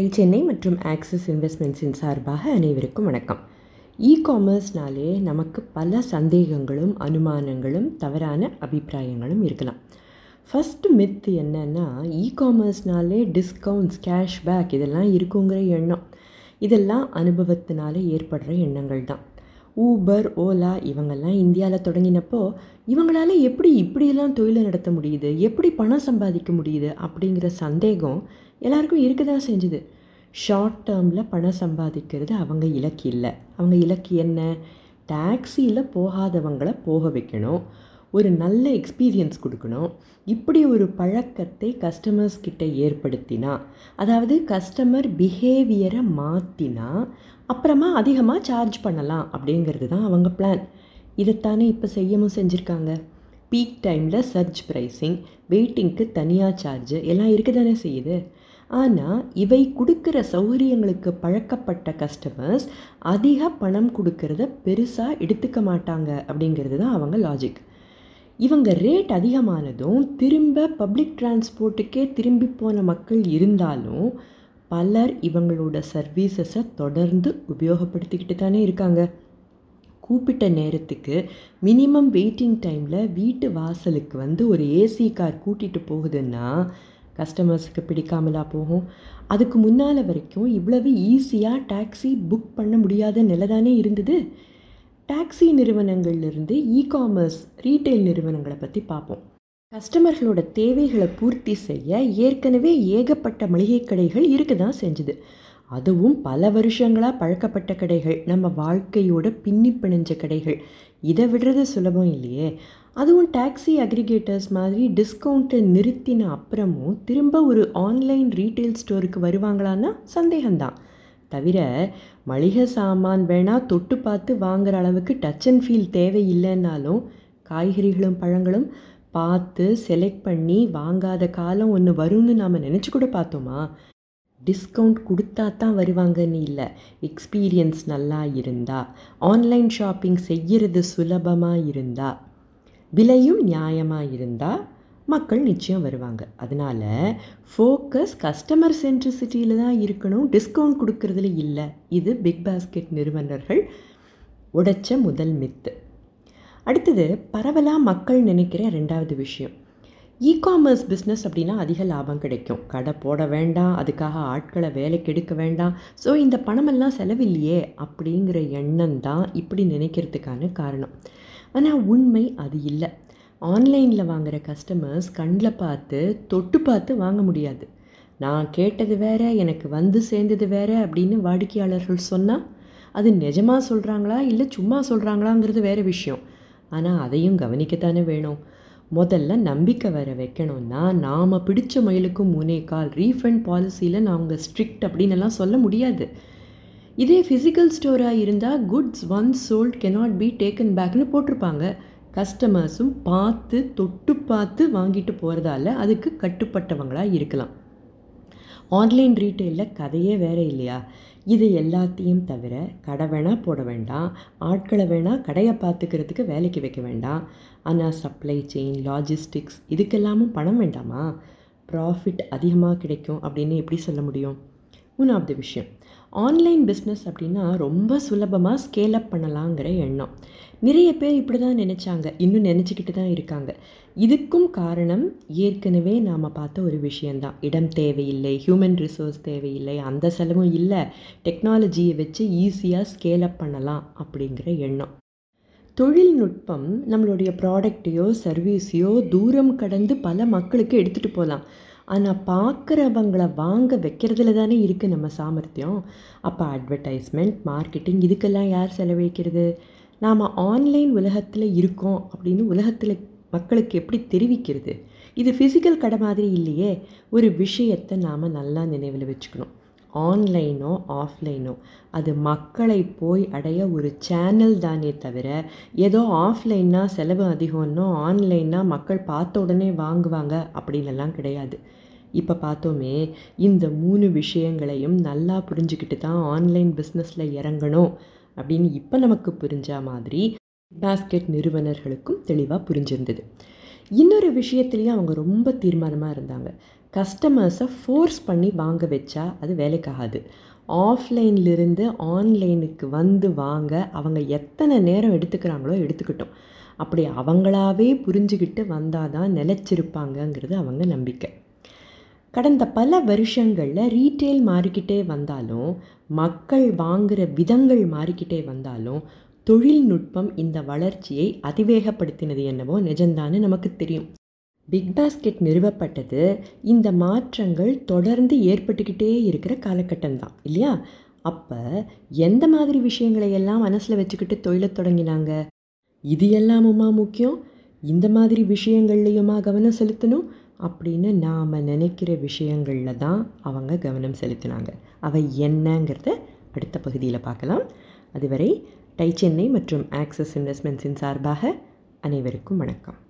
ஐ சென்னை மற்றும் ஆக்சிஸ் இன்வெஸ்ட்மெண்ட்ஸின் சார்பாக அனைவருக்கும் வணக்கம். இ காமர்ஸ்னாலே நமக்கு பல சந்தேகங்களும் அனுமானங்களும் தவறான அபிப்பிராயங்களும் இருக்கலாம். ஃபஸ்ட்டு மித் என்னன்னா இ காமர்ஸ்னாலே டிஸ்கவுண்ட்ஸ் கேஷ்பேக் இதெல்லாம் இருக்குங்கிற எண்ணம். இதெல்லாம் அனுபவத்தினால ஏற்படுற எண்ணங்கள் தான் ஊபர் ஓலா இவங்கெல்லாம் இந்தியாவில் தொடங்கினப்போ இவங்களால எப்படி இப்படியெல்லாம் தொழிலை நடத்த முடியுது? எப்படி பணம் சம்பாதிக்க முடியுது? அப்படிங்கிற சந்தேகம் எல்லாருக்கும் இருக்க தான் செஞ்சுது. ஷார்ட் டேர்மில் பணம் சம்பாதிக்கிறது அவங்க இலக்கு இல்லை. அவங்க இலக்கு என்ன? டாக்ஸியில் போகாதவங்களை போக வைக்கணும். ஒரு நல்ல எக்ஸ்பீரியன்ஸ் கொடுக்கணும். இப்படி ஒரு பழக்கத்தை கஸ்டமர்ஸ் கிட்ட ஏற்படுத்தினா அதாவது கஸ்டமர் பிஹேவியரை மாற்றினா அப்புறமா அதிகமாக சார்ஜ் பண்ணலாம் அப்படிங்கிறது தான் அவங்க பிளான் இதைத்தானே இப்போ செய்யவும் செஞ்சுருக்காங்க. பீக் டைமில் சர்ச் ப்ரைஸிங் வெயிட்டிங்க்கு தனியாக சார்ஜ் எல்லாம் இருக்க தானே செய்யுது. ஆனால் இவை கொடுக்குற சௌகரியங்களுக்கு பழக்கப்பட்ட கஸ்டமர்ஸ் அதிக பணம் கொடுக்கறத பெருசாக எடுத்துக்க மாட்டாங்க அப்படிங்கிறது தான் அவங்க லாஜிக் இவங்க ரேட் அதிகமானதும் திரும்ப பப்ளிக் டிரான்ஸ்போர்ட்டுக்கே திரும்பி போன மக்கள் இருந்தாலும் பலர் இவங்களோட சர்வீசஸை தொடர்ந்து உபயோகப்படுத்திக்கிட்டு தானே இருக்காங்க. கூப்பிட்ட நேரத்துக்கு மினிமம் வெயிட்டிங் டைமில் வீட்டு வாசலுக்கு வந்து ஒரு ஏசி கார் கூட்டிகிட்டு போகுதுன்னா கஸ்டமர்ஸுக்கு பிடிக்காமலா போகும். அதுக்கு முன்னால் வரைக்கும் இவ்வளவு ஈஸியாக டாக்ஸி புக் பண்ண முடியாத நிலை தானே இருந்தது. டாக்ஸி நிறுவனங்கள்லேருந்து இ காமர்ஸ் ரீட்டைல் நிறுவனங்களை பற்றி பார்ப்போம். கஸ்டமர்களோட தேவைகளை பூர்த்தி செய்ய ஏற்கனவே ஏகப்பட்ட மளிகை கடைகள் இருக்க தான் செஞ்சுது. அதுவும் பல வருஷங்களாக பழக்கப்பட்ட கடைகள் நம்ம வாழ்க்கையோட பின்னி பிணைஞ்ச கடைகள். இதை விடுறது சுலபம் இல்லையே. அதுவும் டாக்ஸி அக்ரிகேட்டர்ஸ் மாதிரி டிஸ்கவுண்ட்டை நிறுத்தின அப்புறமும் திரும்ப ஒரு ஆன்லைன் ரீட்டைல் ஸ்டோருக்கு வருவாங்களான்னா சந்தேகம்தான். தவிர மளிகை சாமான் வேணால் தொட்டு பார்த்து வாங்குற அளவுக்கு டச் அண்ட் ஃபீல் தேவையில்லைன்னாலும் காய்கறிகளும் பழங்களும் பார்த்து செலக்ட் பண்ணி வாங்காத காலம் ஒன்று வரும்னு நாம் நினச்சி கூட பார்த்தோமா? டிஸ்கவுண்ட் கொடுத்தா தான் வருவாங்கன்னு இல்லை. எக்ஸ்பீரியன்ஸ் நல்லா இருந்தா. ஆன்லைன் ஷாப்பிங் செய்கிறது சுலபமாக இருந்தா. விலையும் நியாயமாக இருந்தால் மக்கள் நிச்சயம் வருவாங்க. அதனால் ஃபோக்கஸ் கஸ்டமர் சென்ட்ரிசிட்டியில் தான் இருக்கணும். டிஸ்கவுண்ட் கொடுக்கறதுல இல்லை. இது பிக் பாஸ்கெட் நிறுவனர்கள் உடைச்ச முதல் மித்து அடுத்தது பரவலாக மக்கள் நினைக்கிற ரெண்டாவது விஷயம். இ காமர்ஸ் பிஸ்னஸ் அப்படின்னா அதிக லாபம் கிடைக்கும். கடை போட வேண்டாம். அதுக்காக ஆட்களை வேலைக்கு எடுக்க வேண்டாம். ஸோ இந்த பணமெல்லாம் செலவில்லையே அப்படிங்கிற எண்ணம் தான் இப்படி நினைக்கிறதுக்கான காரணம். ஆனால் உண்மை அது இல்லை. ஆன்லைனில் வாங்குகிற கஸ்டமர்ஸ் கண்ணில் பார்த்து தொட்டு பார்த்து வாங்க முடியாது. நான் கேட்டது வேற எனக்கு வந்து சேர்ந்தது வேற அப்படின்னு வாடிக்கையாளர்கள் சொன்னால் அது நிஜமாக சொல்கிறாங்களா இல்லை சும்மா சொல்கிறாங்களாங்கிறது வேறு விஷயம். ஆனால் அதையும் கவனிக்கத்தானே வேணும். முதல்ல நம்பிக்கை வர வைக்கணும்னா நாம் பிடிச்ச மயிலுக்கும் மூனே கால் ரீஃபண்ட் பாலிசியில் நாங்கள் ஸ்ட்ரிக்ட் அப்படின்னு எல்லாம் சொல்ல முடியாது. இதே ஃபிசிக்கல் ஸ்டோராக இருந்தால் goods once sold cannot be taken பேக்னு போட்டிருப்பாங்க. கஸ்டமர்ஸும் பார்த்து தொட்டு பார்த்து வாங்கிட்டு போகிறதால அதுக்கு கட்டுப்பட்டவங்களாக இருக்கலாம். ஆன்லைன் ரீட்டெயிலில் கதையே வேறு இல்லையா? இது எல்லாத்தையும் தவிர கடை வேணால் போட வேண்டாம். ஆட்களை வேணால் கடையை பார்த்துக்கிறதுக்கு வேலைக்கு வைக்க வேண்டாம். ஆனால் சப்ளை செயின் லாஜிஸ்டிக்ஸ் இதுக்கெல்லாமும் பணம் வேண்டாமா? ப்ராஃபிட் அதிகமாக கிடைக்கும் அப்படின்னு எப்படி சொல்ல முடியும்? மூணாவது விஷயம். ஆன்லைன் பிஸ்னஸ் அப்படின்னா ரொம்ப சுலபமாக ஸ்கேல் அப் பண்ணலாங்கிற எண்ணம். நிறைய பேர் இப்படி தான் நினச்சாங்க. இன்னும் நினச்சிக்கிட்டு தான் இருக்காங்க. இதுக்கும் காரணம் ஏற்கனவே நாம் பார்த்த ஒரு விஷயந்தான் இடம் தேவையில்லை ஹியூமன் ரிசோர்ஸ் தேவையில்லை அந்த செலவும் இல்லை. டெக்னாலஜியை வச்சு ஈஸியாக ஸ்கேல் அப் பண்ணலாம் அப்படிங்கிற எண்ணம். தொழில்நுட்பம் நம்மளுடைய ப்ராடக்டையோ சர்வீஸையோ தூரம் கடந்து பல மக்களுக்கு எடுத்துகிட்டு போகலாம் ஆனால் பார்க்குறவங்கள வாங்க வைக்கிறதுல தானே இருக்குது நம்ம சாமர்த்தியம். அப்போ அட்வர்டைஸ்மெண்ட் மார்க்கெட்டிங் இதுக்கெல்லாம் யார் செலவழிக்கிறது? நாம் ஆன்லைன் உலகத்தில் இருக்கோம் அப்படின்னு உலகத்தில் மக்களுக்கு எப்படி தெரிவிக்கிறது? இது ஃபிசிக்கல் கடை மாதிரி இல்லையே. ஒரு விஷயத்தை நாம் நல்லா நினைவில் வச்சுக்கணும். ஆன்லைனோ ஆஃப்லைனோ. அது மக்களை போய் அடைய ஒரு சேனல் தானே தவிர ஏதோ ஆஃப்லைன்னா செலவு அதிகம்னோ ஆன்லைன்னா மக்கள் பார்த்த உடனே வாங்குவாங்க அப்படின்லாம் கிடையாது. இப்போ பார்த்தோமே இந்த மூணு விஷயங்களையும் நல்லா புரிஞ்சுக்கிட்டு தான் ஆன்லைன் பிஸ்னஸில் இறங்கணும் அப்படின்னு இப்போ நமக்கு புரிஞ்ச மாதிரி பாஸ்கெட் நிறுவனர்களுக்கும் தெளிவாக புரிஞ்சிருந்தது. இன்னொரு விஷயத்துலேயும் அவங்க ரொம்ப தீர்மானமாக இருந்தாங்க. கஸ்டமர்ஸை ஃபோர்ஸ் பண்ணி வாங்க வச்சா அது வேலைக்காகாது. ஆஃப்லைன்லேருந்து ஆன்லைனுக்கு வந்து வாங்க அவங்க எத்தனை நேரம் எடுத்துக்கிறாங்களோ எடுத்துக்கிட்டோம். அப்படி அவங்களாவே புரிஞ்சுக்கிட்டு வந்தால் தான் நிலச்சிருப்பாங்கங்கிறது அவங்க நம்பிக்கை. கடந்த பல வருஷங்களில் ரீட்டெயில் மாறிக்கிட்டே வந்தாலும் மக்கள் வாங்குகிற விதங்கள் மாறிக்கிட்டே வந்தாலும் தொழில்நுட்பம் இந்த வளர்ச்சியை அதிவேகப்படுத்தினது என்னவோ நிஜம்தான்னு நமக்கு தெரியும். பிக் பாஸ்கெட் நிறுவப்பட்டது. இந்த மாற்றங்கள் தொடர்ந்து ஏற்பட்டுக்கிட்டே இருக்கிற காலகட்டம் தான் இல்லையா? அப்போ எந்த மாதிரி விஷயங்களை எல்லாம் மனசில் வச்சுக்கிட்டு தொழிலை தொடங்கினாங்க? இது எல்லாமுமா முக்கியம்? இந்த மாதிரி விஷயங்கள்லையுமா கவனம் செலுத்தணும்? அப்படின்னு நாம் நினைக்கிற விஷயங்களில் தான் அவங்க கவனம் செலுத்தினாங்க. அவை என்னங்கிறத அடுத்த பகுதியில் பார்க்கலாம். அதுவரை டை சென்னை மற்றும் ஆக்சஸ் இன்வெஸ்ட்மெண்ட்ஸின் சார்பாக அனைவருக்கும் வணக்கம்.